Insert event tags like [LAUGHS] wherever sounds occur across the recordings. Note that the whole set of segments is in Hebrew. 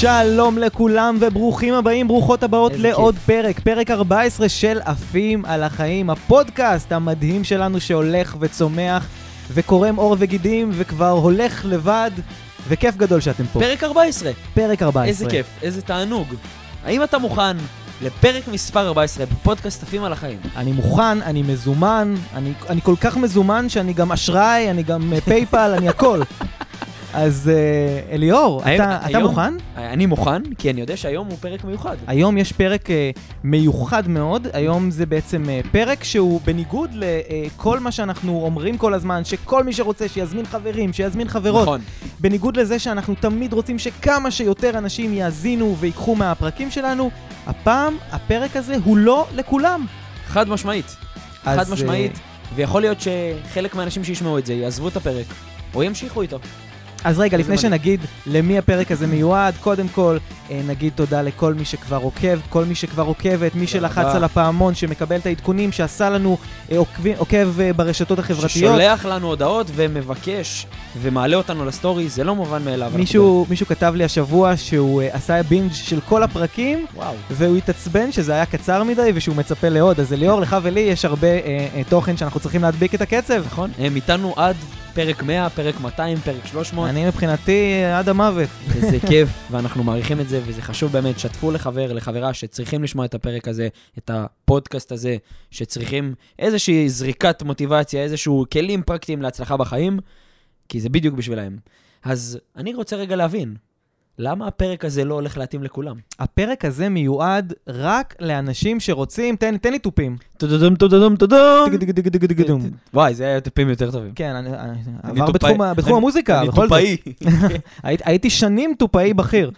שלום לכולם וברוכים הבאים, ברוכות הבאות לעוד פרק, פרק 14 של עפים על החיים, הפודקאסט המדהים שלנו שהולך וצומח וקורם עור וגידים וכבר הולך לבד, וכיף גדול שאתם פה. פרק 14. פרק 14. איזה כיף, איזה תענוג. האם אתה מוכן לפרק מספר 14 בפודקאסט עפים על החיים? אני מוכן, אני מזומן, אני, אני כל כך מזומן שאני גם אשראי, אני גם אה, PayPal, אני הכל. [LAUGHS] אז אה, אליאור, אתה, מוכן? אני מוכן, כי אני יודע שהיום הוא פרק מיוחד. היום יש פרק אה, מיוחד מאוד, היום זה בעצם אה, פרק שהוא בניגוד לכל מה שאנחנו אומרים כל הזמן, שכל מי שרוצה שיזמין חברים, שיזמין חברות, נכון. בניגוד לזה שאנחנו תמיד רוצים שכמה שיותר אנשים יאזינו ויקחו מהפרקים שלנו, הפעם הפרק הזה הוא לא לכולם. חד משמעית. חד משמעית. ויכול להיות שחלק מהאנשים שישמעו את זה יעזבו את הפרק, או ימשיכו איתו. אז רגע, לפני מדהים. שנגיד למי הפרק הזה מיועד, קודם כל אה, נגיד תודה לכל מי שכבר עוקב, כל מי שכבר עוקבת, מי שלחץ. על הפעמון, שמקבל את העדכונים, שעשה לנו, אה, עוקב, עוקב אה, ברשתות החברתיות. ששולח לנו הודעות ומבקש ומעלה אותנו לסטורי, זה לא מובן מאליו. מישהו, מישהו כתב לי השבוע שהוא עשה בינג' של כל הפרקים, וואו. והוא התעצבן שזה היה קצר מדי ושהוא מצפה לעוד. אז ליאור, לך ולי יש הרבה אה, אה, תוכן שאנחנו צריכים להדביק את הקצב. נכון? הם איתנו עד פרק 100, פרק 200, פרק 300. אני מבחינתי עד המוות. וזה כיף, ואנחנו מעריכים את זה, וזה חשוב באמת. שתפו לחבר, לחברה שצריכים לשמוע את הפרק הזה, את הפודקאסט הזה, שצריכים איזושהי זריקת מוטיבציה, איזשהו כלים פרקטיים להצלחה בחיים, כי זה בדיוק בשבילהם. אז אני רוצה רגע להבין, למה הפרק הזה לא הולך להתאים לכולם? הפרק הזה מיועד רק לאנשים שרוצים, תן, תן לי תופים. טודודם טודודם טודום. דיגדיגדיגדיגדום. וואי, זה היה טיפים יותר טובים. כן, אני, אני, אני עבר טופאי- בתחום, אני- המוזיקה, אני בכל זאת. טופאי. [LAUGHS] היית- הייתי שנים טופאי בכיר.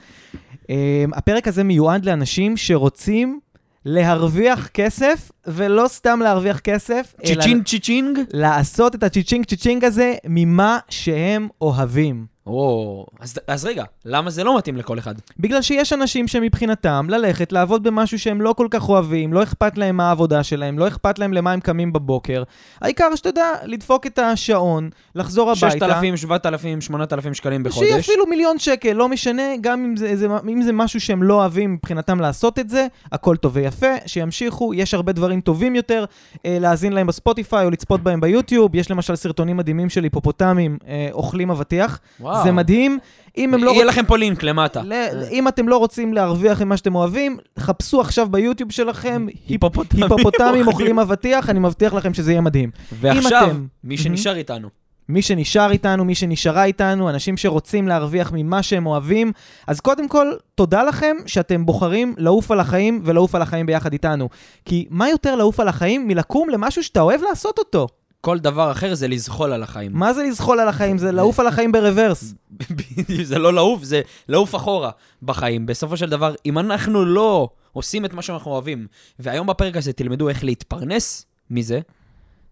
Um, הפרק הזה מיועד לאנשים שרוצים להרוויח כסף, ולא סתם להרוויח כסף, אלא צ'יצ'ינג צ'יצ'ינג? לעשות את הצ'יצ'ינג צ'יצ'ינג הזה ממה שהם אוהבים. או, אז- אז רגע, למה זה לא מתאים לכל אחד? בגלל שיש אנשים שמבחינתם ללכת לעבוד במשהו שהם לא כל כך אוהבים, לא אכפת להם מה העבודה שלהם, לא אכפת להם למה הם קמים בבוקר. העיקר שתדע, לדפוק את השעון, לחזור הביתה. 6,000, 7,000, 8,000 שקלים בחודש. שיהיה אפילו מיליון שקל, לא משנה, גם אם זה, זה, אם זה משהו שהם לא אוהבים מבחינתם לעשות את זה, הכל טוב ויפה, שימשיכו, יש הרבה דברים טובים יותר, אה, להאזין להם בספוטיפיי או לצפות בהם ביוטיוב, יש למשל סרטונים מדהימים של היפופוטמים אה, אוכלים אבטיח, וואו. זה מדהים. אם הם לא יהיה רוצ- לכם פה לינק למטה. ל- אם אתם לא רוצים להרוויח ממה שאתם אוהבים, חפשו עכשיו ביוטיוב שלכם היפופוטמים היפופוטמים [LAUGHS] אוכלים אבטיח, אני מבטיח לכם שזה יהיה מדהים. ועכשיו, אתם- מי שנשאר איתנו. מי שנשאר איתנו, מי שנשארה איתנו, אנשים שרוצים להרוויח ממה שהם אוהבים. אז קודם כל, תודה לכם שאתם בוחרים לעוף על החיים ולעוף על החיים ביחד איתנו. כי מה יותר לעוף על החיים מלקום למשהו שאתה אוהב לעשות אותו? כל דבר אחר זה לזחול על החיים. מה זה לזחול על החיים? זה לעוף על החיים ברוורס. [LAUGHS] זה לא לעוף, זה לעוף אחורה בחיים. בסופו של דבר, אם אנחנו לא עושים את מה שאנחנו אוהבים, והיום בפרק הזה תלמדו איך להתפרנס מזה,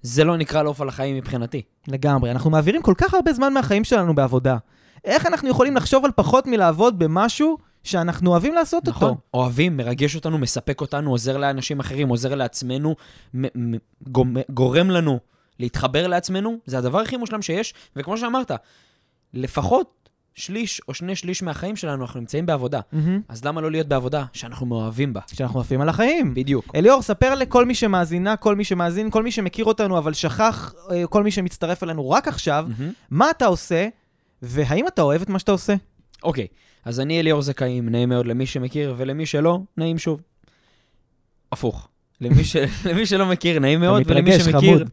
זה לא נקרא לעוף על החיים מבחינתי. לגמרי. אנחנו מעבירים כל כך הרבה זמן מהחיים שלנו בעבודה. איך אנחנו יכולים לחשוב על פחות מלעבוד במשהו שאנחנו אוהבים לעשות נכון? אותו? אוהבים, מרגש אותנו, מספק אותנו, עוזר לאנשים אחרים, עוזר לעצמנו, מ- מ- גורם לנו להתחבר לעצמנו, זה הדבר הכי מושלם שיש, וכמו שאמרת, לפחות שליש או שני שליש מהחיים שלנו אנחנו נמצאים בעבודה. מהמם. אז למה לא להיות בעבודה שאנחנו מאוהבים בה? שאנחנו עפים על החיים. בדיוק. אליאור, ספר לכל מי שמאזינה, כל מי שמאזין, כל מי שמכיר אותנו, אבל שכח, אה, כל מי שמצטרף אלינו רק עכשיו, מהמם. מה אתה עושה, והאם אתה אוהב את מה שאתה עושה? אוקיי, אז אני אליאור זכאים, נעים מאוד למי שמכיר, ולמי שלא, נעים שוב. הפוך. למי, ש... [LAUGHS] למי שלא מכיר, נעים מאוד, ולמי שמכיר, חמוד.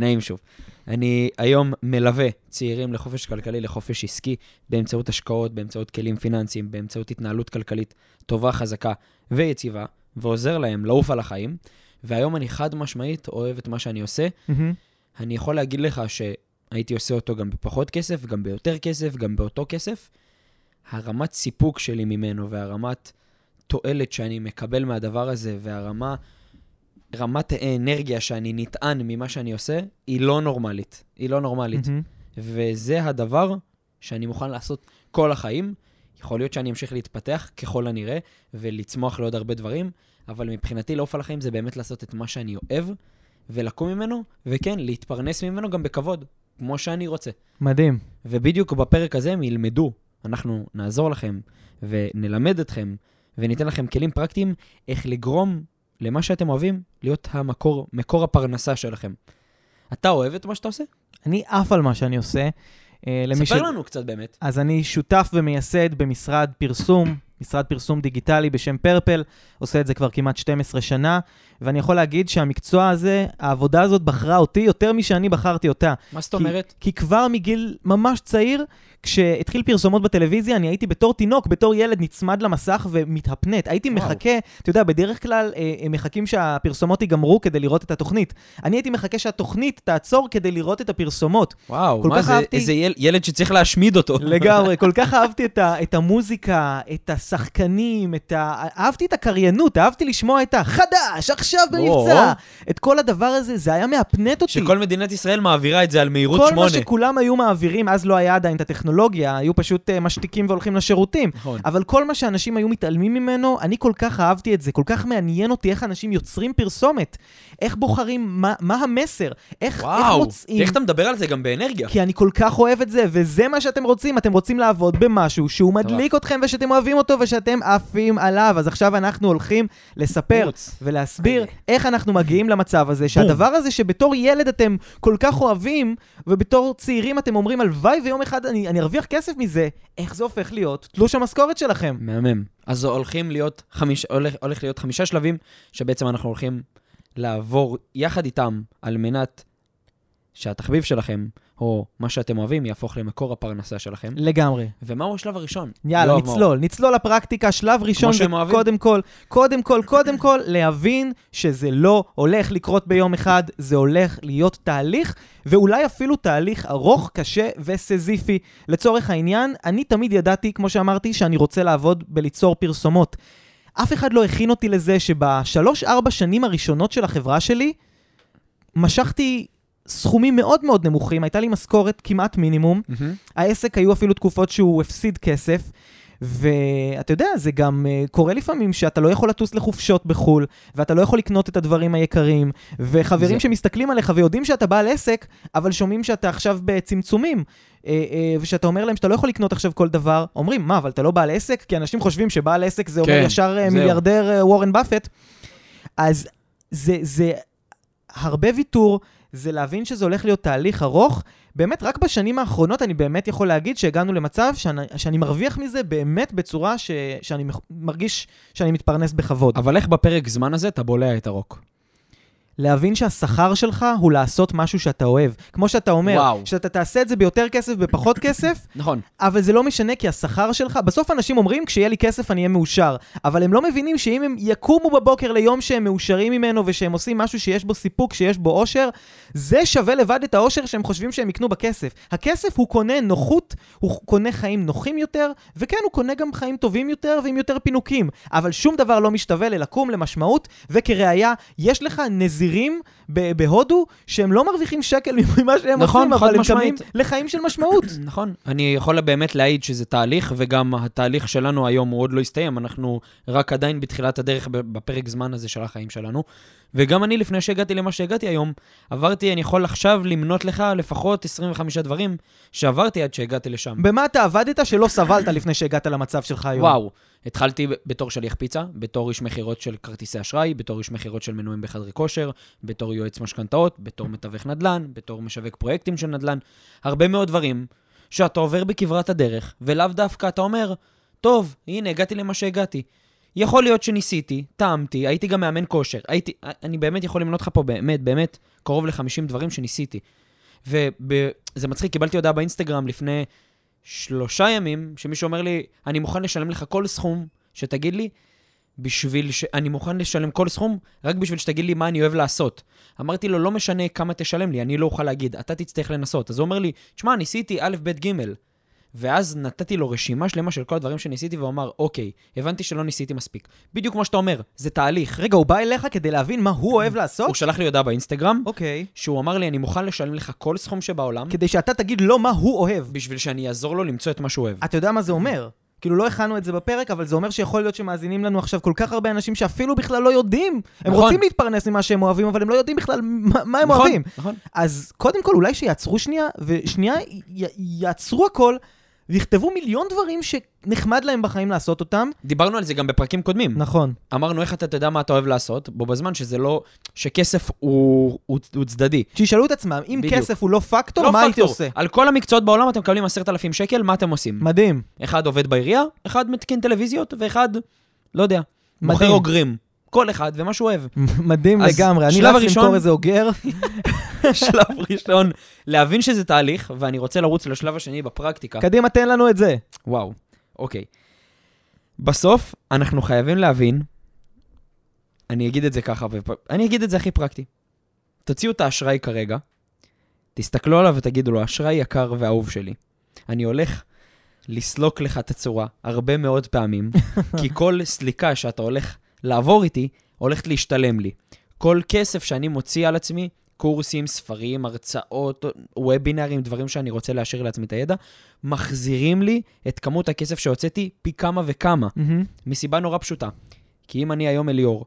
נעים שוב. אני היום מלווה צעירים לחופש כלכלי, לחופש עסקי, באמצעות השקעות, באמצעות כלים פיננסיים, באמצעות התנהלות כלכלית טובה, חזקה ויציבה, ועוזר להם לעוף על החיים. והיום אני חד משמעית אוהב את מה שאני עושה. מהמם. אני יכול להגיד לך שהייתי עושה אותו גם בפחות כסף, גם ביותר כסף, גם באותו כסף. הרמת סיפוק שלי ממנו והרמת תועלת שאני מקבל מהדבר הזה והרמה, רמת האנרגיה שאני נטען ממה שאני עושה, היא לא נורמלית. היא לא נורמלית. מהמם. וזה הדבר שאני מוכן לעשות כל החיים. יכול להיות שאני אמשיך להתפתח ככל הנראה ולצמוח לעוד הרבה דברים, אבל מבחינתי לעוף על החיים זה באמת לעשות את מה שאני אוהב ולקום ממנו, וכן, להתפרנס ממנו גם בכבוד, כמו שאני רוצה. מדהים. ובדיוק בפרק הזה הם ילמדו אנחנו נעזור לכם ונלמד אתכם וניתן לכם כלים פרקטיים איך לגרום למה שאתם אוהבים להיות המקור, מקור הפרנסה שלכם. אתה אוהב את מה שאתה עושה? אני עף על מה שאני עושה. אה, ספר לנו קצת באמת. אז אני שותף ומייסד במשרד פרסום, משרד פרסום דיגיטלי בשם פרפל, עושה את זה כבר כמעט 12 שנה, ואני יכול להגיד שהמקצוע הזה, העבודה הזאת בחרה אותי יותר משאני בחרתי אותה. מה זאת כי- אומרת? כי כבר מגיל ממש צעיר, כשהתחיל פרסומות בטלוויזיה, אני הייתי בתור תינוק, בתור ילד נצמד למסך ומתהפנט. הייתי וואו. מחכה, אתה יודע, בדרך כלל אה, הם מחכים שהפרסומות ייגמרו כדי לראות את התוכנית. אני הייתי מחכה שהתוכנית תעצור כדי לראות את הפרסומות. וואו, מה זה, אהבתי- איזה יל, ילד שצריך להשמיד אותו. [LAUGHS] לגמרי, כל כך אהבתי את, ה, את המוזיקה, את השחקנים, את ה... אהבתי את הקריינות, אהבתי לשמוע את החדש, עכשיו במבצע. את כל הדבר הזה, זה היה מהפנט אותי. שכל מדינת ישראל מעבירה את זה על מהירות כל שמונה. מה שכולם היו מעבירים, אז לא היה עדיין את הטכנולוגיה, היו פשוט uh, משתיקים והולכים לשירותים. נכון. אבל כל מה שאנשים היו מתעלמים ממנו, אני כל כך אהבתי את זה, כל כך מעניין אותי איך אנשים יוצרים פרסומת. איך בוחרים, מה, מה המסר, איך, איך וואו, מוצאים. איך אתה מדבר על זה גם באנרגיה. כי אני כל כך אוהב את זה, וזה מה שאתם רוצים, אתם רוצים לעבוד במשהו שהוא מדליק אתכם ושאתם אוהבים אותו ושאתם עפים עליו. אז עכשיו אנחנו הולכים לספר. ולהסביר רגע. איך אנחנו מגיעים למצב הזה, שהדבר הזה שבתור ילד אתם כל כך אוהבים, ובתור צעירים אתם אומרים, הלוואי ויום אחד אני, אני ארוויח כסף מזה, איך זה הופך להיות תלוש המשכורת שלכם? מהמם. אז הולכים להיות חמיש, הולך, הולך להיות חמישה שלבים, שבעצם אנחנו הולכים לעבור יחד איתם על מנת שהתחביב שלכם, או מה שאתם אוהבים, יהפוך למקור הפרנסה שלכם. לגמרי. ומהו השלב הראשון? יאללה, יואב מאור. נצלול, נצלול לפרקטיקה. שלב ראשון זה אוהבים. קודם כל, קודם כל, קודם כל, להבין שזה לא הולך לקרות ביום אחד, זה הולך להיות תהליך, ואולי אפילו תהליך ארוך, קשה וסזיפי. לצורך העניין, אני תמיד ידעתי, כמו שאמרתי, שאני רוצה לעבוד בליצור פרסומות. אף אחד לא הכין אותי לזה שבשלוש-ארבע שנים הראשונות של החברה שלי, משכתי סכומים מאוד מאוד נמוכים, הייתה לי משכורת כמעט מינימום. מהמם. העסק היו אפילו תקופות שהוא הפסיד כסף, ואתה יודע, זה גם uh, קורה לפעמים שאתה לא יכול לטוס לחופשות בחו"ל, ואתה לא יכול לקנות את הדברים היקרים, וחברים זה- שמסתכלים עליך ויודעים שאתה בעל עסק, אבל שומעים שאתה עכשיו בצמצומים, uh, uh, ושאתה אומר להם שאתה לא יכול לקנות עכשיו כל דבר, אומרים, מה, אבל אתה לא בעל עסק? כי אנשים חושבים שבעל עסק זה אומר כן, ישר זהו. מיליארדר וורן באפט. אז זה, זה הרבה ויתור, זה להבין שזה הולך להיות תהליך ארוך. באמת, רק בשנים האחרונות אני באמת יכול להגיד שהגענו למצב שאני, שאני מרוויח מזה באמת בצורה ש, שאני מרגיש שאני מתפרנס בכבוד. אבל איך בפרק זמן הזה אתה בולע את הרוק? להבין שהשכר שלך הוא לעשות משהו שאתה אוהב. כמו שאתה אומר, וואו. שאתה תעשה את זה ביותר כסף, בפחות [LAUGHS] כסף, נכון. אבל זה לא משנה כי השכר שלך, בסוף אנשים אומרים, כשיהיה לי כסף אני אהיה מאושר. אבל הם לא מבינים שאם הם יקומו בבוקר ליום שהם מאושרים ממנו ושהם עושים משהו שיש בו סיפוק, שיש בו אושר, זה שווה לבד את האושר שהם חושבים שהם יקנו בכסף. הכסף הוא קונה נוחות, הוא קונה חיים נוחים יותר, וכן, הוא קונה גם חיים טובים יותר ועם יותר פינוקים. אבל שום דבר לא משתווה ללקום למשמעות, וכראיה, יש לך נזירים ב- בהודו שהם לא מרוויחים שקל [LAUGHS] ממה שהם נכון, עושים, אבל הם. קמים לחיים של משמעות. [COUGHS] נכון. אני יכול באמת להעיד שזה תהליך, וגם התהליך שלנו היום הוא עוד לא הסתיים, אנחנו רק עדיין בתחילת הדרך בפרק זמן הזה של החיים שלנו. וגם אני, לפני שהגעתי למה שהגעתי היום, עברתי, אני יכול עכשיו למנות לך לפחות 25 דברים שעברתי עד שהגעתי לשם. במה אתה עבדת שלא סבלת לפני שהגעת למצב שלך היום? וואו, התחלתי בתור שליח פיצה, בתור איש מכירות של כרטיסי אשראי, בתור איש מכירות של מנויים בחדרי כושר, בתור יועץ משכנתאות, בתור מתווך נדל"ן, בתור משווק פרויקטים של נדל"ן, הרבה מאוד דברים שאתה עובר בכברת הדרך, ולאו דווקא אתה אומר, טוב, הנה, הגעתי למה שהגעתי. יכול להיות שניסיתי, טעמתי, הייתי גם מאמן כושר, הייתי, אני באמת יכול למנות לך פה באמת, באמת, קרוב ל-50 דברים שניסיתי. וזה מצחיק, קיבלתי הודעה באינסטגרם לפני שלושה ימים, שמישהו אומר לי, אני מוכן לשלם לך כל סכום שתגיד לי, בשביל ש... אני מוכן לשלם כל סכום, רק בשביל שתגיד לי מה אני אוהב לעשות. אמרתי לו, לא משנה כמה תשלם לי, אני לא אוכל להגיד, אתה תצטרך לנסות. אז הוא אומר לי, תשמע, ניסיתי א', ב', ג'. ואז נתתי לו רשימה שלמה של כל הדברים שניסיתי, והוא אמר, אוקיי, הבנתי שלא ניסיתי מספיק. בדיוק כמו שאתה אומר, זה תהליך. רגע, הוא בא אליך כדי להבין מה הוא אוהב לעשות? הוא שלח לי הודעה באינסטגרם, אוקיי. שהוא אמר לי, אני מוכן לשלם לך כל סכום שבעולם, כדי שאתה תגיד לו מה הוא אוהב. בשביל שאני אעזור לו למצוא את מה שהוא אוהב. אתה יודע מה זה אומר? כאילו לא הכנו את זה בפרק, אבל זה אומר שיכול להיות שמאזינים לנו עכשיו כל כך הרבה אנשים שאפילו בכלל לא יודעים. הם נכון. רוצים להתפרנס ממה שהם אוהבים, אבל הם לא יודעים בכלל מה, מה הם נכון, אוהבים. נכון. אז קודם כל, אולי שיעצרו שנייה, ושנייה י- יעצרו הכל, יכתבו מיליון דברים שנחמד להם בחיים לעשות אותם. דיברנו על זה גם בפרקים קודמים. נכון. אמרנו איך אתה תדע מה אתה אוהב לעשות, בו בזמן שזה לא... שכסף הוא, הוא, הוא צדדי. שישאלו את עצמם, אם בדיוק. כסף הוא לא פקטור, לא מה הייתי. עושה? על כל המקצועות בעולם אתם מקבלים 10,000 שקל, מה אתם עושים? מדהים. אחד עובד בעירייה, אחד מתקין טלוויזיות, ואחד, לא יודע, מוכר מדהים. אוגרים. כל אחד ומה שהוא אוהב. [LAUGHS] מדהים לגמרי. אני רץ הראשון- למכור איזה אוגר. [LAUGHS] שלב ראשון, להבין שזה תהליך, ואני רוצה לרוץ לשלב השני בפרקטיקה. קדימה, תן לנו את זה. וואו, אוקיי. בסוף, אנחנו חייבים להבין, אני אגיד את זה ככה, אני אגיד את זה הכי פרקטי. תוציאו את האשראי כרגע, תסתכלו עליו ותגידו לו, אשראי יקר ואהוב שלי. אני הולך לסלוק לך את הצורה הרבה מאוד פעמים, [LAUGHS] כי כל סליקה שאתה הולך לעבור איתי, הולכת להשתלם לי. כל כסף שאני מוציא על עצמי, קורסים, ספרים, הרצאות, וובינרים, דברים שאני רוצה להשאיר לעצמי את הידע, מחזירים לי את כמות הכסף שהוצאתי פי כמה וכמה, מהמם. מסיבה נורא פשוטה. כי אם אני היום אליאור,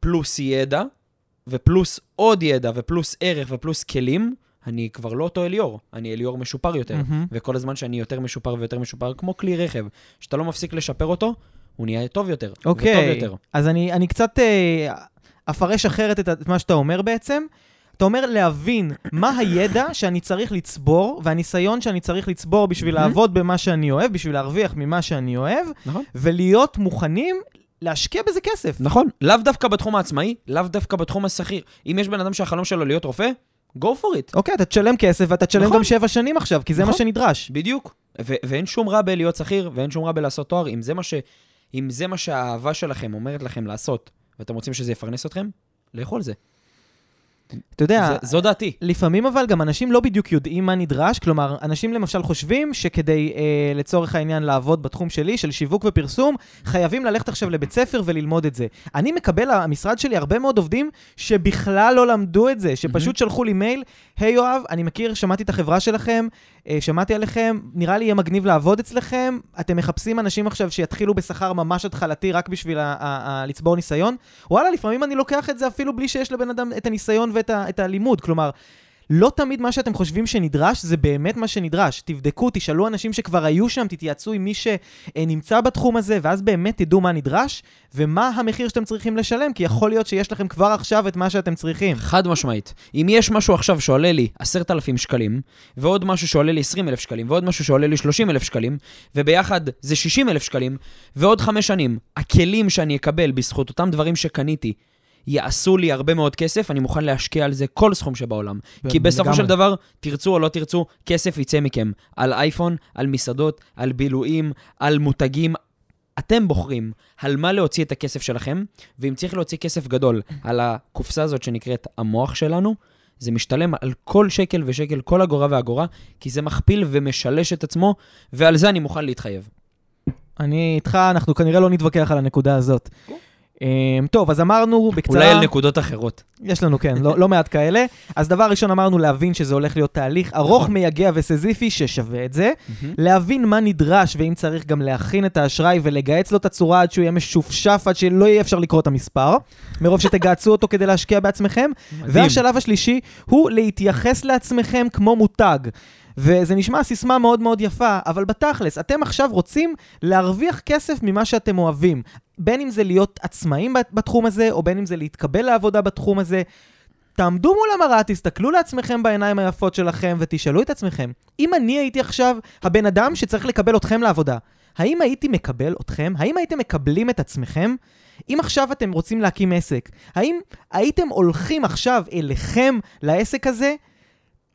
פלוס ידע, ופלוס עוד ידע, ופלוס ערך, ופלוס כלים, אני כבר לא אותו אליאור, אני אליאור משופר יותר. מהמם. וכל הזמן שאני יותר משופר ויותר משופר, כמו כלי רכב, שאתה לא מפסיק לשפר אותו, הוא נהיה טוב יותר. וטוב אוקיי, יותר. אז אני, אני קצת אה, אפרש אחרת את, את מה שאתה אומר בעצם. אתה אומר להבין מה הידע שאני צריך לצבור, והניסיון שאני צריך לצבור בשביל. לעבוד במה שאני אוהב, בשביל להרוויח ממה שאני אוהב, נכון. ולהיות מוכנים להשקיע בזה כסף. נכון. לאו דווקא בתחום העצמאי, לאו דווקא בתחום השכיר. אם יש בן אדם שהחלום שלו להיות רופא, go for it. אוקיי, אתה תשלם כסף ואתה תשלם נכון. גם שבע שנים עכשיו, כי זה מה נכון. שנדרש. בדיוק. ו- ואין שום רע בלהיות שכיר, ואין שום רע בלעשות תואר. אם זה מה, ש- אם זה מה שהאהבה שלכם אומרת לכם לעשות, ואתם רוצים שזה יפרנס אתכם, לכו על זה. אתה יודע, זה- זו דעתי. לפעמים אבל גם אנשים לא בדיוק יודעים מה נדרש, כלומר, אנשים למשל חושבים שכדי, אה, לצורך העניין, לעבוד בתחום שלי, של שיווק ופרסום, חייבים ללכת עכשיו לבית ספר וללמוד את זה. אני מקבל למשרד שלי הרבה מאוד עובדים שבכלל לא למדו את זה, שפשוט שלחו לי מייל, היי יואב, אני מכיר, שמעתי את החברה שלכם, שמעתי עליכם, נראה לי יהיה מגניב לעבוד אצלכם, אתם מחפשים אנשים עכשיו שיתחילו בשכר ממש התחלתי רק בשביל לצבור ניסיון? וואלה, לפעמים אני לוקח את זה אפילו בלי שיש לבן אדם את הניסיון ואת הלימוד. כלומר, לא תמיד מה שאתם חושבים שנדרש, זה באמת מה שנדרש. תבדקו, תשאלו אנשים שכבר היו שם, תתייעצו עם מי שנמצא בתחום הזה, ואז באמת תדעו מה נדרש, ומה המחיר שאתם צריכים לשלם, כי יכול להיות שיש לכם כבר עכשיו את מה שאתם צריכים. חד משמעית. אם יש משהו עכשיו שעולה לי 10,000 שקלים, ועוד משהו שעולה לי 20,000 שקלים, ועוד משהו שעולה לי 30,000 שקלים, וביחד זה 60,000 שקלים, ועוד חמש שנים, הכלים שאני אקבל בזכות אותם דברים שקניתי, יעשו לי הרבה מאוד כסף, אני מוכן להשקיע על זה כל סכום שבעולם. כי בסופו. של דבר, תרצו או לא תרצו, כסף יצא מכם. על אייפון, על מסעדות, על בילויים, על מותגים. אתם בוחרים על מה להוציא את הכסף שלכם, ואם צריך להוציא כסף גדול על הקופסה הזאת שנקראת המוח שלנו, זה משתלם על כל שקל ושקל, כל אגורה ואגורה, כי זה מכפיל ומשלש את עצמו, ועל זה אני מוכן להתחייב. אני איתך, אנחנו כנראה לא נתווכח על הנקודה הזאת. אמ, טוב, אז אמרנו בקצרה... אולי על נקודות אחרות. יש לנו, כן, לא, לא מעט כאלה. אז דבר ראשון אמרנו להבין שזה הולך להיות תהליך ארוך, נכון. מייגע וסזיפי ששווה את זה. להבין מה נדרש, ואם צריך גם להכין את האשראי ולגהץ לו את הצורה עד שהוא יהיה משופשף, עד שלא יהיה אפשר לקרוא את המספר, מרוב שתגהצו אותו כדי להשקיע בעצמכם. והשלב השלישי הוא להתייחס לעצמכם כמו מותג. וזה נשמע סיסמה מאוד מאוד יפה, אבל בתכלס, אתם עכשיו רוצים להרוויח כסף ממה שאתם אוהבים. בין אם זה להיות עצמאים בת- בתחום הזה, או בין אם זה להתקבל לעבודה בתחום הזה. תעמדו מול המראה, תסתכלו לעצמכם בעיניים היפות שלכם ותשאלו את עצמכם, אם אני הייתי עכשיו הבן אדם שצריך לקבל אתכם לעבודה, האם הייתי מקבל אתכם? האם הייתם מקבלים את עצמכם? אם עכשיו אתם רוצים להקים עסק, האם הייתם הולכים עכשיו אליכם לעסק הזה?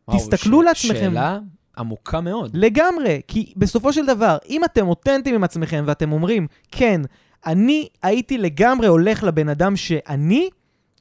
וואו, תסתכלו ש- לעצמכם. שאלה עמוקה מאוד. לגמרי, כי בסופו של דבר, אם אתם אותנטיים עם עצמכם ואתם אומרים, כן, אני הייתי לגמרי הולך לבן אדם שאני,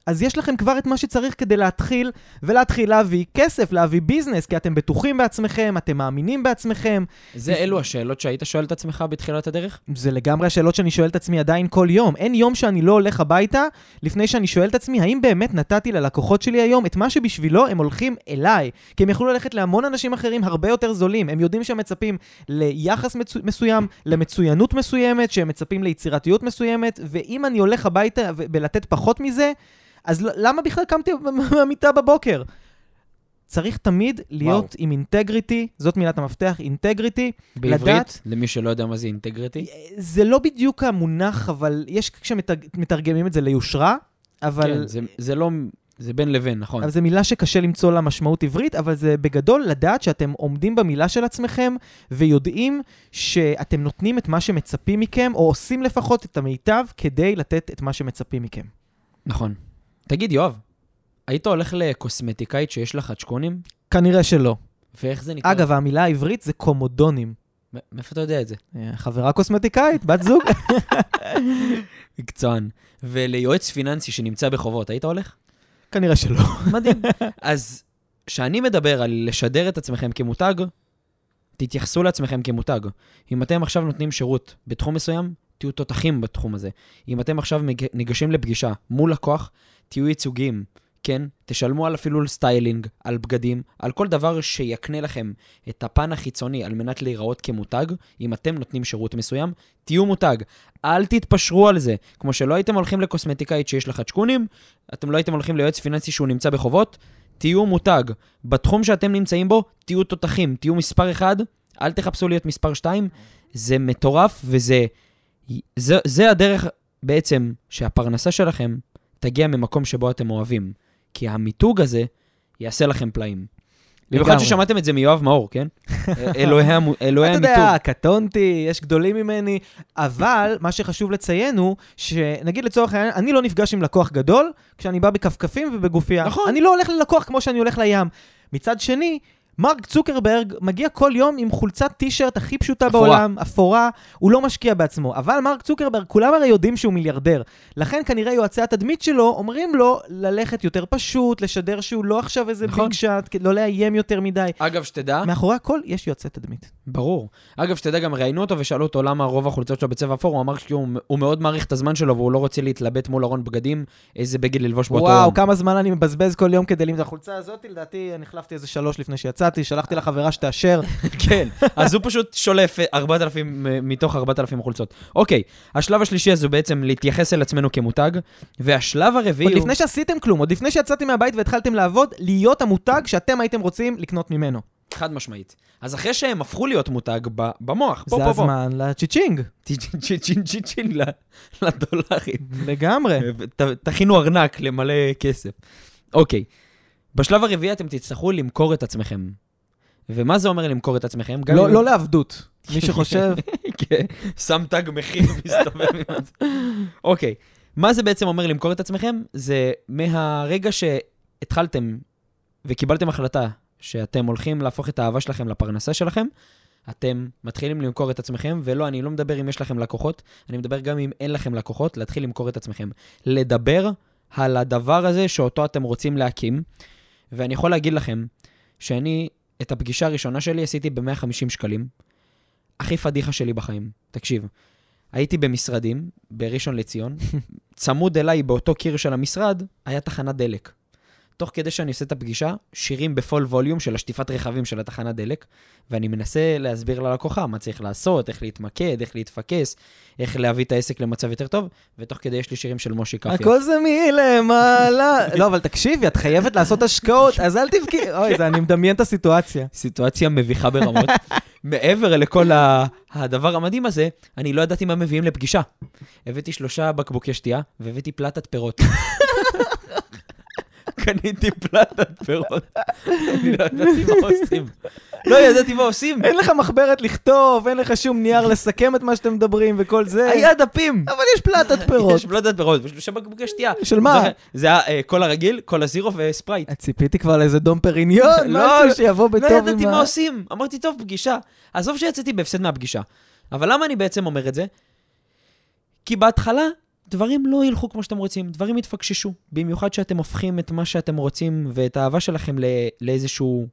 אז יש לכם כבר את מה שצריך כדי להתחיל, ולהתחיל להביא כסף, להביא ביזנס, כי אתם בטוחים בעצמכם, אתם מאמינים בעצמכם. זה אלו השאלות שהיית שואל את עצמך בתחילת הדרך? זה לגמרי השאלות שאני שואל את עצמי עדיין כל יום. אין יום שאני לא הולך הביתה לפני שאני שואל את עצמי, האם באמת נתתי ללקוחות שלי היום את מה שבשבילו הם הולכים אליי? כי הם יכלו ללכת להמון אנשים אחרים הרבה יותר זולים. הם יודעים שהם מצפים ליחס מצו... מסוים, למצוינות מסוימת, שהם מצפים ליצירתיות מסוימת, ואם אני הולך הביתה ו- בלתת פחות מזה, אז למה בכלל קמתי מהמיטה בבוקר? צריך תמיד להיות עם אינטגריטי, זאת מילת המפתח, אינטגריטי. בעברית, לדעת- למי שלא יודע מה זה אינטגריטי. זה לא בדיוק המונח, אבל יש כשמתרגמים את זה ליושרה, אבל... כן, זה- זה לא... זה בין לבין, נכון. אבל זו מילה שקשה למצוא לה משמעות עברית, אבל זה בגדול לדעת שאתם עומדים במילה של עצמכם ויודעים שאתם נותנים את מה שמצפים מכם, או עושים לפחות את המיטב כדי לתת את מה שמצפים מכם. נכון. תגיד, יואב, היית הולך לקוסמטיקאית שיש לה חדשקונים? כנראה שלא. ואיך זה נקרא? אגב, המילה העברית זה קומודונים. מאיפה אתה יודע את זה? אה, חברה קוסמטיקאית, בת זוג. [LAUGHS] מקצוען. וליועץ פיננסי שנמצא בחובות, היית הולך? כנראה שלא. מדהים. [LAUGHS] אז כשאני מדבר על לשדר את עצמכם כמותג, תתייחסו לעצמכם כמותג. אם אתם עכשיו נותנים שירות בתחום מסוים, תהיו תותחים בתחום הזה. אם אתם עכשיו ניגשים לפגישה מול לקוח, תהיו ייצוגיים. כן, תשלמו על אפילו על סטיילינג, על בגדים, על כל דבר שיקנה לכם את הפן החיצוני על מנת להיראות כמותג. אם אתם נותנים שירות מסוים, תהיו מותג. אל תתפשרו על זה. כמו שלא הייתם הולכים לקוסמטיקאית שיש לך צ'קונים, אתם לא הייתם הולכים ליועץ פיננסי שהוא נמצא בחובות, תהיו מותג. בתחום שאתם נמצאים בו, תהיו תותחים, תהיו מספר אחד, אל תחפשו להיות מספר שתיים. זה מטורף וזה... זה, זה הדרך בעצם שהפרנסה שלכם תגיע ממקום שבו אתם אוהבים. כי המיתוג הזה יעשה לכם פלאים. במיוחד. ששמעתם את זה מיואב מאור, כן? [LAUGHS] אלוהי, אלוהי אתה המיתוג. יודע, קטונתי, יש גדולים ממני, אבל מה שחשוב לציין הוא, שנגיד לצורך העניין, אני לא נפגש עם לקוח גדול כשאני בא בכפכפים ובגופייה. נכון. אני לא הולך ללקוח כמו שאני הולך לים. מצד שני, מרק צוקרברג מגיע כל יום עם חולצת טישרט הכי פשוטה אפורה. בעולם, אפורה, הוא לא משקיע בעצמו. אבל מרק צוקרברג, כולם הרי יודעים שהוא מיליארדר. לכן כנראה יועצי התדמית שלו אומרים לו ללכת יותר פשוט, לשדר שהוא לא עכשיו איזה נכון. ביג שאט, לא לאיים יותר מדי. אגב, שתדע, מאחורי הכל יש יועצי תדמית. ברור. אגב, שתדע, גם ראיינו אותו ושאלו אותו למה רוב החולצות שלו בצבע אפור, הוא אמר שהוא הוא מאוד מעריך את הזמן שלו והוא לא רוצה להתלבט מול ארון בגדים, איזה בגד ללבוש באותו וואו, יום. כמה זמן אני מבזבז כל יום כדי למצוא את החולצה הזאת, לדעתי אני החלפתי איזה שלוש לפני שיצאתי, שלחתי לחברה שתאשר. [LAUGHS] כן, אז הוא פשוט שולף אה, 4,000 אה, מתוך 4,000 חולצות. אוקיי, השלב השלישי הזה הוא בעצם להתייחס אל עצמנו כמותג, והשלב הרביעי עוד הוא... לפני שעשיתם כלום, עוד לפני שיצאתי מהבית והתחלתם לעבוד, להיות המותג שאתם הייתם רוצים לקנות ממנו. חד משמעית. אז אחרי שהם הפכו להיות מותג במוח, פה, זה פה, פה, הזמן לצ'יצ'ינג, צ'ין ל- לדולרים. לגמרי. תכינו ארנק למלא כסף. אוקיי, בשלב הרביעי אתם תצטרכו למכור את עצמכם. ומה זה אומר למכור את עצמכם? לא לא לעבדות. מי [LAUGHS] שחושב, כן, שם תג מחיר, מסתובב עם זה. אוקיי, מה זה בעצם אומר למכור את עצמכם? זה מהרגע שהתחלתם וקיבלתם החלטה שאתם הולכים להפוך את האהבה שלכם לפרנסה שלכם, אתם מתחילים למכור את עצמכם, ולא, אני לא מדבר אם יש לכם לקוחות, אני מדבר גם אם אין לכם לקוחות, להתחיל למכור את עצמכם. לדבר על הדבר הזה שאותו אתם רוצים להקים, ואני יכול להגיד לכם שאני, את הפגישה הראשונה שלי עשיתי ב-150 שקלים. הכי פדיחה שלי בחיים. תקשיב, הייתי במשרדים, בראשון לציון, [LAUGHS] צמוד אליי באותו קיר של המשרד, היה תחנת דלק. תוך כדי שאני עושה את הפגישה, שירים בפול ווליום של השטיפת רכבים של התחנת דלק, ואני מנסה להסביר ללקוחה מה צריך לעשות, איך להתמקד, איך להתפקס, איך להביא את העסק למצב יותר טוב, ותוך כדי יש לי שירים של מושי כפיה. הכל זה מלמעלה. [LAUGHS] לא, אבל תקשיבי, את חייבת לעשות השקעות, אז אל תבכי. [LAUGHS] אוי, זה, אני מדמיין את הסיטואציה. סיטואציה מביכה ברמות. [LAUGHS] מעבר לכל ה- הדבר המדהים הזה, אני לא ידעתי מה מביאים לפגישה. הבאתי שלושה בקבוקי שתייה, והבאתי פלטת פירות. קניתי פלטת פירות. אני לא ידעתי מה עושים. לא ידעתי מה עושים. אין לך מחברת לכתוב, אין לך שום נייר לסכם את מה שאתם מדברים וכל זה. היה דפים. אבל יש פלטת [LAUGHS] פירות. יש פלטת פירות ושלושה בקבוקי שתייה. של מה? זה- היה אה, קולה רגיל, קולה זירו וספרייט. ציפיתי כבר לאיזה דום פריניון, [LAUGHS] לא, משהו שיבוא לא בטוב ידעתי עם מה ה... עושים. אמרתי, טוב, פגישה. עזוב שיצאתי בהפסד מהפגישה. אבל למה אני בעצם אומר את זה? כי בהתחלה דברים לא ילכו כמו שאתם רוצים, דברים יתפקששו. במיוחד שאתם הופכים את מה שאתם רוצים ואת האהבה שלכם ל- לאיזשהו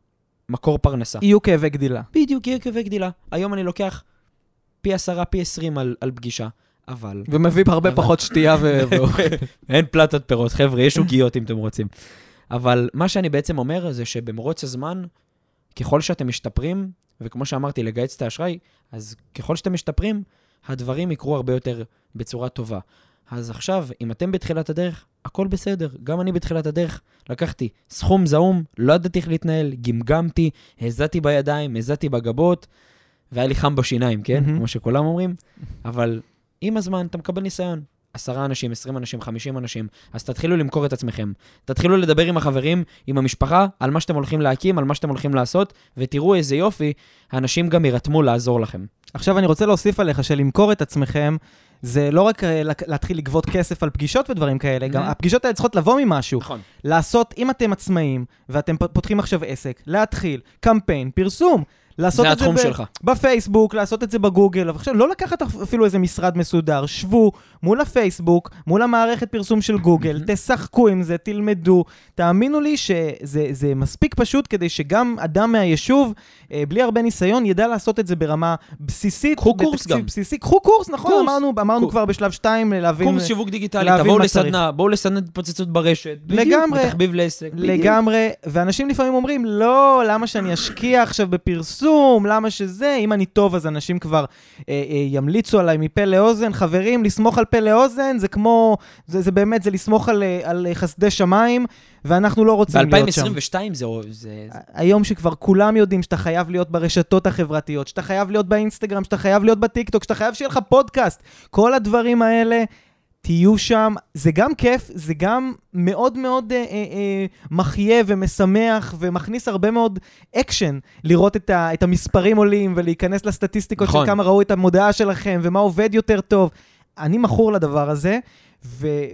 מקור פרנסה. יהיו כאבי גדילה. בדיוק, יהיה כאבי גדילה. היום אני לוקח פי עשרה, פי עשרים על, על פגישה, אבל... ומביא הרבה אבל- פחות שתייה ו... [LAUGHS] אין פלטות פירות, חבר'ה, יש עוגיות אם אתם רוצים. אבל מה שאני בעצם אומר זה שבמרוץ הזמן, ככל שאתם משתפרים, וכמו שאמרתי, לגייס את האשראי, אז ככל שאתם משתפרים, הדברים יקרו הרבה יותר בצורה טובה. אז עכשיו, אם אתם בתחילת הדרך, הכל בסדר. גם אני בתחילת הדרך לקחתי סכום זעום, לא ידעתי איך להתנהל, גמגמתי, הזעתי בידיים, הזעתי בגבות, והיה לי חם בשיניים, כן? כמו שכולם אומרים. אבל עם הזמן אתה מקבל ניסיון. עשרה אנשים, עשרים אנשים, חמישים אנשים, אז תתחילו למכור את עצמכם. תתחילו לדבר עם החברים, עם המשפחה, על מה שאתם הולכים להקים, על מה שאתם הולכים לעשות, ותראו איזה יופי, האנשים גם יירתמו לעזור לכם. עכשיו אני רוצה להוסיף עליך שלמכור את עצמכם, זה לא רק אה, להתחיל לגבות כסף על פגישות ודברים כאלה, גם Mhm. הפגישות האלה צריכות לבוא ממשהו. נכון. לעשות, אם אתם עצמאים, ואתם פותחים עכשיו עסק, להתחיל קמפיין, פרסום. לעשות את זה ב- שלך. בפייסבוק, לעשות את זה בגוגל, עכשיו לא לקחת אפ- אפילו איזה משרד מסודר, שבו מול הפייסבוק, מול המערכת פרסום של גוגל. תשחקו עם זה, תלמדו, תאמינו לי שזה זה מספיק פשוט כדי שגם אדם מהיישוב, אה, בלי הרבה ניסיון, ידע לעשות את זה ברמה בסיסית. קחו קורס גם. בסיסי, קחו קורס, נכון, קורס. אמרנו, אמרנו קורס. כבר בשלב 2 להבין... קורס שיווק דיגיטלי, תבואו לסדנה, בואו לסדנת התפוצצות ברשת. לגמרי. בדיוק, בתחביב לעסק. לגמרי, ואנשים לפעמים אומרים, לא, למה שאני אשקיע עכשיו בפרסום, למה שזה, אם אני טוב אז אנשים כבר אה, אה, ימליצו עליי מפה לאוזן. חברים, לסמוך על פה לאוזן זה כמו, זה, זה באמת, זה לסמוך על, אה, על אה, חסדי שמיים, ואנחנו לא רוצים להיות שם. ב-2022 זה... זה- היום שכבר כולם יודעים שאתה חייב להיות ברשתות החברתיות, שאתה חייב להיות באינסטגרם, שאתה חייב להיות בטיקטוק, שאתה חייב שיהיה לך פודקאסט. כל הדברים האלה, תהיו שם. זה גם כיף, זה גם מאוד מאוד אה, אה, אה, מחיה ומשמח ומכניס הרבה מאוד אקשן לראות את, ה, את המספרים עולים ולהיכנס לסטטיסטיקות נכון. של כמה ראו את המודעה שלכם ומה עובד יותר טוב. אני מכור לדבר הזה.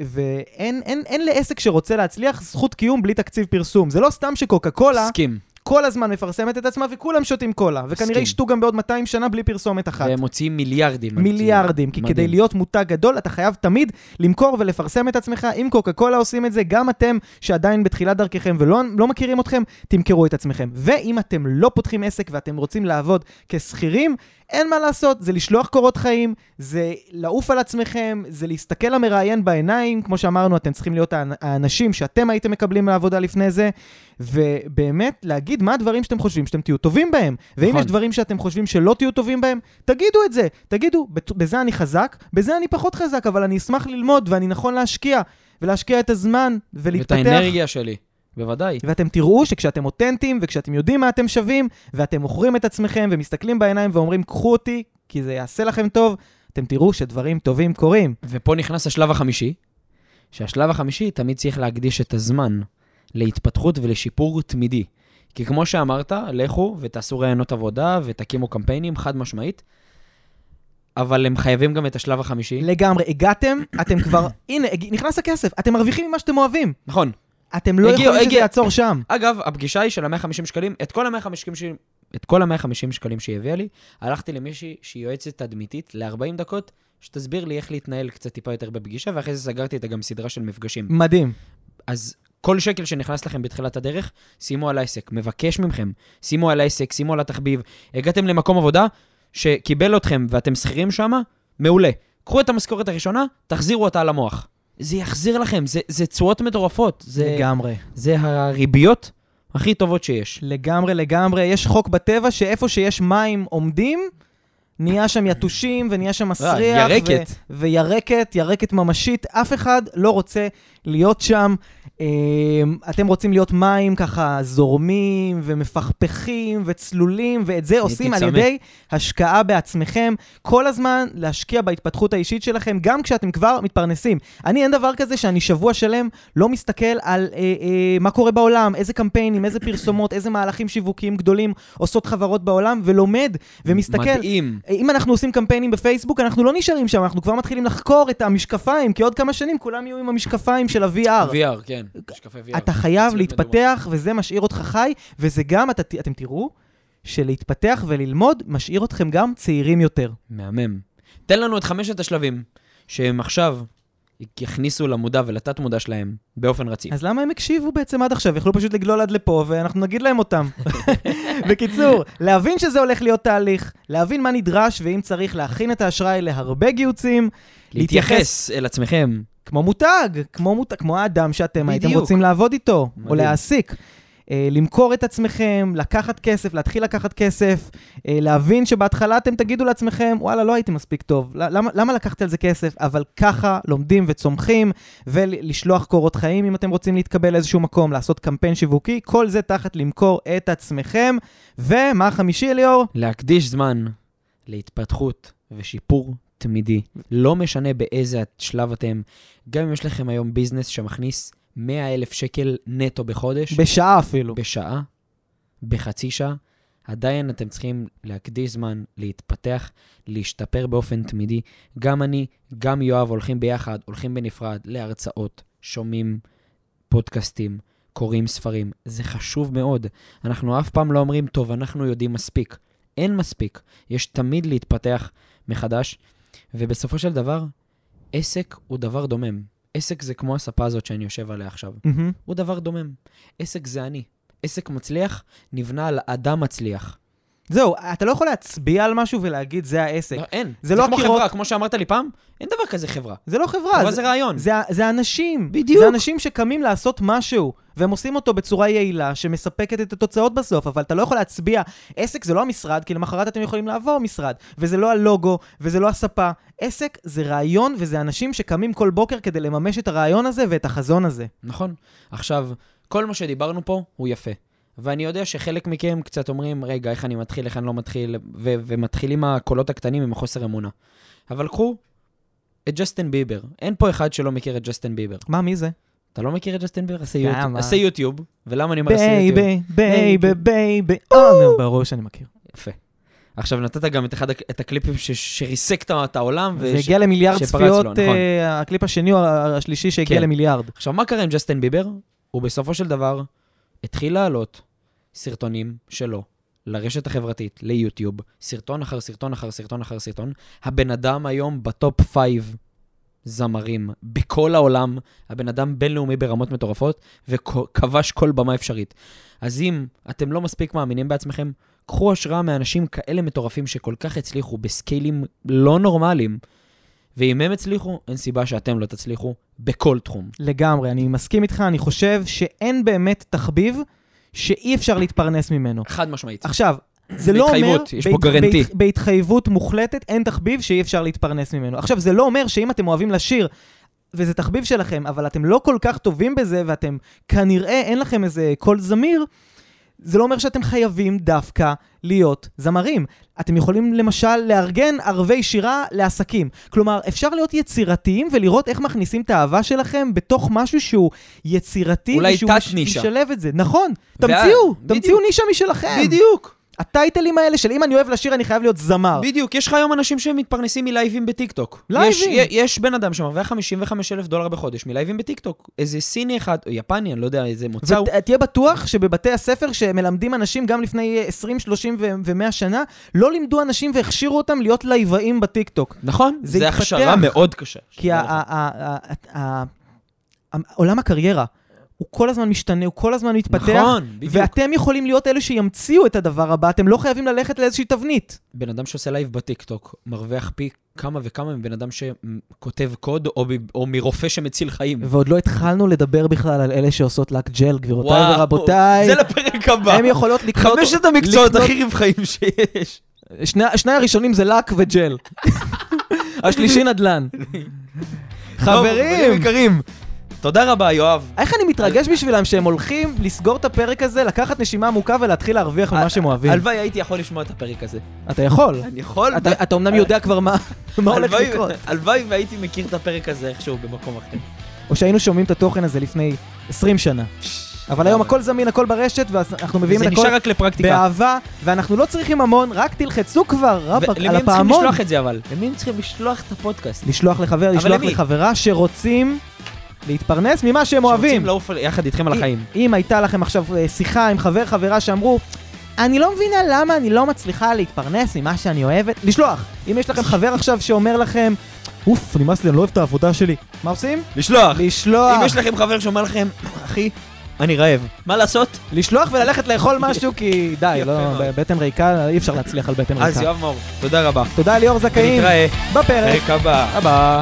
ואין אין, אין לעסק שרוצה להצליח זכות קיום בלי תקציב פרסום. זה לא סתם שקוקה קולה סכים. כל הזמן מפרסמת את עצמה וכולם שותים קולה. וכנראה. ישתו גם בעוד 200 שנה בלי פרסומת אחת. והם מוציאים מיליארדים. מיליארדים, כי מדהים. כדי להיות מותג גדול, אתה חייב תמיד למכור ולפרסם את עצמך. אם קוקה קולה עושים את זה, גם אתם שעדיין בתחילת דרככם ולא לא מכירים אתכם, תמכרו את עצמכם. ואם אתם לא פותחים עסק ואתם רוצים לעבוד כשכירים, אין מה לעשות, זה לשלוח קורות חיים, זה לעוף על עצמכם, זה להסתכל למראיין בעיניים, כמו שאמרנו, אתם צריכים להיות האנ- האנשים שאתם הייתם מקבלים לעבודה לפני זה, ובאמת להגיד מה הדברים שאתם חושבים שאתם תהיו טובים בהם. ואם נכון. יש דברים שאתם חושבים שלא תהיו טובים בהם, תגידו את זה. תגידו, "בת- בזה אני חזק, בזה אני פחות חזק, אבל אני אשמח ללמוד ואני נכון להשקיע, ולהשקיע את הזמן ואת ולהתפתח. האנרגיה שלי. בוודאי. ואתם תראו שכשאתם אותנטיים וכשאתם יודעים מה אתם שווים, ואתם מוכרים את עצמכם ומסתכלים בעיניים ואומרים, קחו אותי, כי זה יעשה לכם טוב, אתם תראו שדברים טובים קורים. ופה נכנס השלב החמישי, שהשלב החמישי תמיד צריך להקדיש את הזמן להתפתחות ולשיפור תמידי. כי כמו שאמרת, לכו ותעשו רעיונות עבודה ותקימו קמפיינים, חד משמעית, אבל הם חייבים גם את השלב החמישי. לגמרי, הגעתם, אתם כבר, הנה, נכנס הכסף, אתם מרוויחים ממה שאתם אוהבים. נכון. אתם לא יכולים שזה יעצור שם. אגב, הפגישה היא של ה-150 שקלים, את כל ה-150 שקלים, את כל ה-150 שקלים שהיא הביאה לי, הלכתי למישהי שהיא יועצת תדמיתית ל-40 דקות, שתסביר לי איך להתנהל קצת טיפה יותר בפגישה, ואחרי זה סגרתי איתה גם סדרה של מפגשים. מדהים. אז כל שקל שנכנס לכם בתחילת הדרך, שימו על העסק. מבקש מכם, שימו על העסק, שימו על התחביב. הגעתם למקום עבודה שקיבל אתכם ואתם שכירים שם, מעולה. קחו את המשכורת הראשונה, תחזירו אותה על המוח. זה יחזיר לכם, זה, זה תשואות מטורפות. זה, לגמרי. זה הריביות הכי טובות שיש. לגמרי, לגמרי. יש חוק בטבע שאיפה שיש מים עומדים, נהיה שם יתושים ונהיה שם מסריח. ירקת. ו- וירקת, ירקת ממשית. אף אחד לא רוצה להיות שם. אמ, אתם רוצים להיות מים ככה זורמים ומפכפכים וצלולים, ואת זה עושים על. ידי השקעה בעצמכם. כל הזמן להשקיע בהתפתחות האישית שלכם, גם כשאתם כבר מתפרנסים. אני, אין דבר כזה שאני שבוע שלם לא מסתכל על אה, אה, מה קורה בעולם, איזה קמפיינים, איזה פרסומות, איזה מהלכים שיווקיים גדולים עושות חברות בעולם, ולומד ומסתכל. מדהים. אם אנחנו עושים קמפיינים בפייסבוק, אנחנו לא נשארים שם, אנחנו כבר מתחילים לחקור את המשקפיים, כי עוד כמה שנים כולם יהיו עם המשקפיים של ה-VR. VR, כן. משקפי VR. אתה חייב להתפתח, וזה משאיר אותך חי, וזה גם, אתה, אתם תראו, שלהתפתח וללמוד משאיר אתכם גם צעירים יותר. מהמם. תן לנו את חמשת השלבים שהם עכשיו יכניסו למודע ולתת מודע שלהם באופן רציף. אז למה הם הקשיבו בעצם עד עכשיו? יכלו פשוט לגלול עד לפה, ואנחנו נגיד להם אותם. [LAUGHS] בקיצור, להבין שזה הולך להיות תהליך, להבין מה נדרש, ואם צריך להכין את האשראי להרבה גיוצים, להתייחס אל עצמכם. כמו מותג, כמו, מותג, כמו האדם שאתם הייתם בדיוק. רוצים לעבוד איתו, או מדהים. להעסיק. אה, למכור את עצמכם, לקחת כסף, להתחיל לקחת כסף, אה, להבין שבהתחלה אתם תגידו לעצמכם, וואלה, לא הייתי מספיק טוב, למה, למה לקחתי על זה כסף? אבל ככה לומדים וצומחים, ולשלוח קורות חיים אם אתם רוצים להתקבל לאיזשהו מקום, לעשות קמפיין שיווקי, כל זה תחת למכור את עצמכם. ומה החמישי, אליאור? להקדיש זמן להתפתחות ושיפור תמידי. לא משנה באיזה שלב אתם, גם אם יש לכם היום ביזנס שמכניס 100 אלף שקל נטו בחודש, בשעה אפילו. בשעה, בחצי שעה, עדיין אתם צריכים להקדיש זמן, להתפתח, להשתפר באופן תמידי. גם אני, גם יואב הולכים ביחד, הולכים בנפרד להרצאות, שומעים פודקאסטים, קוראים ספרים. זה חשוב מאוד. אנחנו אף פעם לא אומרים, טוב, אנחנו יודעים מספיק. אין מספיק. יש תמיד להתפתח מחדש, ובסופו של דבר, עסק הוא דבר דומם. עסק זה כמו הספה הזאת שאני יושב עליה עכשיו. מהמם. הוא דבר דומם. עסק זה אני. עסק מצליח נבנה על אדם מצליח. זהו, אתה לא יכול להצביע על משהו ולהגיד, זה העסק. לא, אין. זה זה לא כמו הקירות- חברה, כמו שאמרת לי פעם, אין דבר כזה חברה. זה לא חברה, חברה זה, זה רעיון. זה, זה אנשים. בדיוק. זה אנשים שקמים לעשות משהו, והם עושים אותו בצורה יעילה, שמספקת את התוצאות בסוף, אבל אתה לא יכול להצביע, עסק זה לא המשרד, כי למחרת אתם יכולים לעבור משרד, וזה לא הלוגו, וזה לא הספה. עסק זה רעיון, וזה אנשים שקמים כל בוקר כדי לממש את הרעיון הזה ואת החזון הזה. נכון. עכשיו, כל מה שדיברנו פה הוא יפה. ואני יודע שחלק מכם קצת אומרים, רגע, איך אני מתחיל, איך אני לא מתחיל, ו- ומתחילים הקולות הקטנים עם החוסר אמונה. אבל קחו את ג'סטין ביבר. אין פה אחד שלא מכיר את ג'סטין ביבר. מה, מי זה? אתה לא מכיר את ג'סטין ביבר? עשה יוטיוב. עשה יוטיוב. ולמה אני אומר עשה יוטיוב? baby, baby, baby. אה, נו, ברור שאני מכיר. יפה. עכשיו, נתת גם את אחד את הקליפים ש- שריסק את העולם. זה הגיע למיליארד צפיות, לו, נכון. אה, הקליפ השני או השלישי שהגיע כן. למיליארד. עכשיו, מה קרה עם ג'סטין ביבר? הוא בסופו של דבר התחיל להעלות סרטונים שלו לרשת החברתית, ליוטיוב, סרטון אחר סרטון אחר סרטון אחר סרטון. הבן אדם היום ב top five זמרים בכל העולם, הבן אדם בינלאומי ברמות מטורפות, וכבש כל במה אפשרית. אז אם אתם לא מספיק מאמינים בעצמכם, קחו השראה מאנשים כאלה מטורפים שכל כך הצליחו בסקיילים לא נורמליים. ואם הם הצליחו, אין סיבה שאתם לא תצליחו בכל תחום. לגמרי, אני מסכים איתך, אני חושב שאין באמת תחביב שאי אפשר להתפרנס ממנו. חד משמעית. עכשיו, זה לא אומר... בהתחייבות, יש פה גרנטי. בהת- בהתחייבות מוחלטת, אין תחביב שאי אפשר להתפרנס ממנו. עכשיו, זה לא אומר שאם אתם אוהבים לשיר, וזה תחביב שלכם, אבל אתם לא כל כך טובים בזה, ואתם כנראה אין לכם איזה קול זמיר, זה לא אומר שאתם חייבים דווקא להיות זמרים. אתם יכולים למשל לארגן ערבי שירה לעסקים. כלומר, אפשר להיות יצירתיים ולראות איך מכניסים את האהבה שלכם בתוך משהו שהוא יצירתי, אולי תת-נישה. משלב את זה. נכון, וה- תמציאו, תמציאו בדיוק. נישה משלכם. בדיוק. הטייטלים האלה של אם אני אוהב לשיר, אני חייב להיות זמר. בדיוק, יש לך היום אנשים שמתפרנסים מלייבים בטיקטוק. לייבים. יש, יש בן אדם שמרוויח 55 אלף דולר בחודש מלייבים בטיקטוק. איזה סיני אחד, או יפני, אני לא יודע איזה מוצא הוא. ותהיה בטוח שבבתי הספר שמלמדים אנשים גם לפני 20, 30 ו-100 שנה, לא לימדו אנשים והכשירו אותם להיות לייבאים בטיקטוק. נכון, זה זה. הכשרה מאוד קשה. כי עולם הקריירה, הוא כל הזמן משתנה, הוא כל הזמן מתפתח. נכון, בדיוק. ואתם יכולים להיות אלו שימציאו את הדבר הבא, אתם לא חייבים ללכת לאיזושהי תבנית. בן אדם שעושה לייב בטיקטוק מרוויח פי כמה וכמה מבן אדם שכותב קוד, או, ב- או מרופא שמציל חיים. ועוד לא התחלנו לדבר בכלל על אלה שעושות לק ג'ל, גבירותיי ורבותיי. זה לפרק הבא. הן יכולות לקנות... חמשת המקצועות לקנות- הכי רווחיים שיש. שני, שני הראשונים זה לק וג'ל. [LAUGHS] השלישי נדל"ן. טוב, חברים, יקרים, תודה רבה, יואב. איך אני מתרגש בשבילם שהם הולכים לסגור את הפרק הזה, לקחת נשימה עמוקה ולהתחיל להרוויח ממה שהם אוהבים. הלוואי הייתי יכול לשמוע את הפרק הזה. אתה יכול. אני יכול. אתה אומנם יודע כבר מה הולך לקרות. הלוואי והייתי מכיר את הפרק הזה איכשהו במקום אחר. או שהיינו שומעים את התוכן הזה לפני 20 שנה. אבל היום הכל זמין, הכל ברשת, ואנחנו מביאים זה את הכל נשאר רק לפרקטיקה. באהבה, ואנחנו לא צריכים המון, רק תלחצו כבר, רבאק, על ולמי הם צריכים הפעמון. לשלוח את זה אבל? למי הם צריכים לשלוח את הפודקאסט? לשלוח לחבר, לשלוח למי? לחברה שרוצים להתפרנס ממה שהם אוהבים. שרוצים לעוף יחד איתכם על החיים. אם הייתה לכם עכשיו אה, שיחה עם חבר, חברה שאמרו, אני לא מבינה למה אני לא מצליחה להתפרנס ממה שאני אוהבת, לשלוח. אם יש לכם חבר עכשיו שאומר לכם, אוף, נמאס לי, אני לא אוהב את העבודה שלי. מה עושים? לשלוח. לשלוח. אם יש לכם חבר שאומר לכם, אחי, אני רעב. מה לעשות? לשלוח וללכת לאכול משהו, כי [LAUGHS] די, לא. בטן ריקה, אי אפשר להצליח על בטן אז ריקה. יואב מאור, תודה רבה. תודה ליאור זכאים, ונתראה בפרק בפרק הבא. הבא.